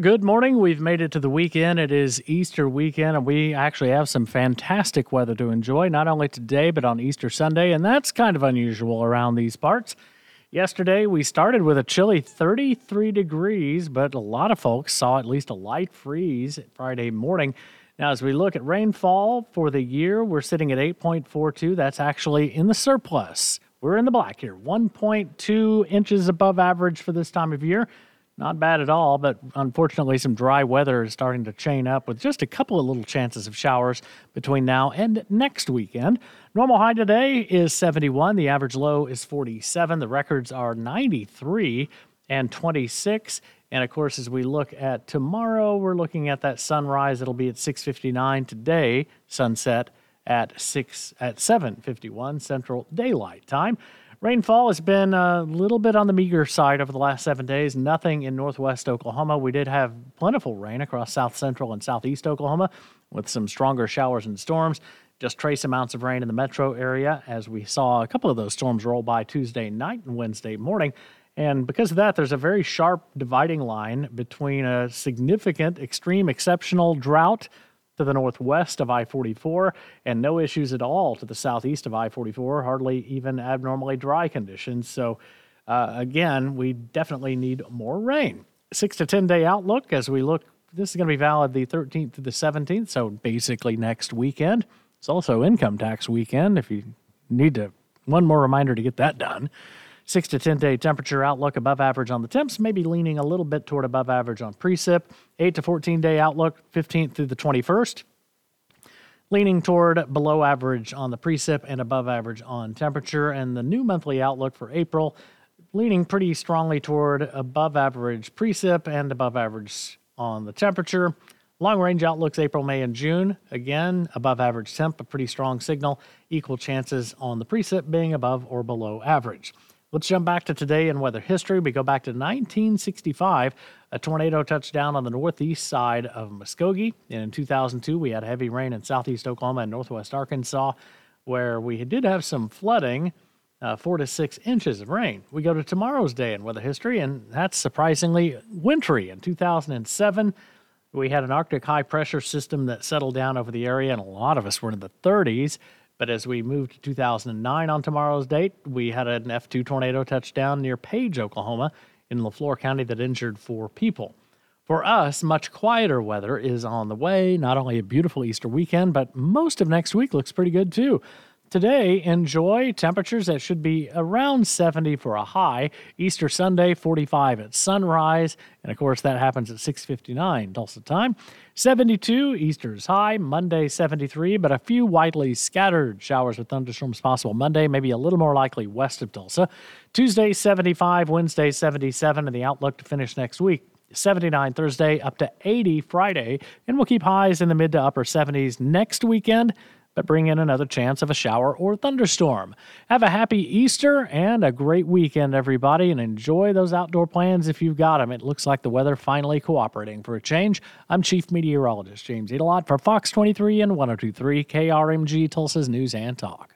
Good morning. We've made it to the weekend. It is Easter weekend, and we actually have some fantastic weather to enjoy, not only today, but on Easter Sunday. And that's kind of unusual around these parts. Yesterday, we started with a chilly 33 degrees, but a lot of folks saw at least a light freeze Friday morning. Now, as we look at rainfall for the year, we're sitting at 8.42. That's actually in the surplus. We're in the black here, 1.2 inches above average for this time of year. Not bad at all, but unfortunately, some dry weather is starting to chain up with just a couple of little chances of showers between now and next weekend. Normal high today is 71. The average low is 47. The records are 93 and 26. And of course, as we look at tomorrow, we're looking at that sunrise. It'll be at 6:59 today. Sunset at six at 7:51 Central Daylight Time. Rainfall has been a little bit on the meager side over the last seven days. Nothing in northwest Oklahoma. We did have plentiful rain across south central and southeast Oklahoma with some stronger showers and storms. Just trace amounts of rain in the metro area as we saw a couple of those storms roll by Tuesday night and Wednesday morning. And because of that, there's a very sharp dividing line between a significant, extreme, exceptional drought to the northwest of I 44, and no issues at all to the southeast of I 44, hardly even abnormally dry conditions. So, uh, again, we definitely need more rain. Six to 10 day outlook as we look, this is going to be valid the 13th to the 17th, so basically next weekend. It's also income tax weekend if you need to, one more reminder to get that done. Six to 10 day temperature outlook above average on the temps, maybe leaning a little bit toward above average on precip. 8 to 14 day outlook, 15th through the 21st, leaning toward below average on the precip and above average on temperature. And the new monthly outlook for April, leaning pretty strongly toward above average precip and above average on the temperature. Long range outlooks April, May, and June. Again, above average temp, a pretty strong signal. Equal chances on the precip being above or below average. Let's jump back to today in weather history. We go back to 1965. A tornado touched down on the northeast side of Muskogee. And in 2002, we had heavy rain in southeast Oklahoma and northwest Arkansas, where we did have some flooding, uh, four to six inches of rain. We go to tomorrow's day in weather history, and that's surprisingly wintry. In 2007, we had an Arctic high pressure system that settled down over the area, and a lot of us were in the 30s. But as we moved to 2009 on tomorrow's date, we had an F2 tornado touchdown near Page, Oklahoma, in Leflore County that injured four people. For us, much quieter weather is on the way. Not only a beautiful Easter weekend, but most of next week looks pretty good too. Today, enjoy temperatures that should be around 70 for a high. Easter Sunday, 45 at sunrise, and of course that happens at 6:59 Tulsa time. 72 Easter's high. Monday, 73, but a few widely scattered showers with thunderstorms possible. Monday, maybe a little more likely west of Tulsa. Tuesday, 75. Wednesday, 77, and the outlook to finish next week. 79 Thursday, up to 80 Friday, and we'll keep highs in the mid to upper 70s next weekend but bring in another chance of a shower or thunderstorm. Have a happy Easter and a great weekend, everybody, and enjoy those outdoor plans if you've got them. It looks like the weather finally cooperating for a change. I'm Chief Meteorologist James Aydelott for Fox 23 and 1023 KRMG Tulsa's News and Talk.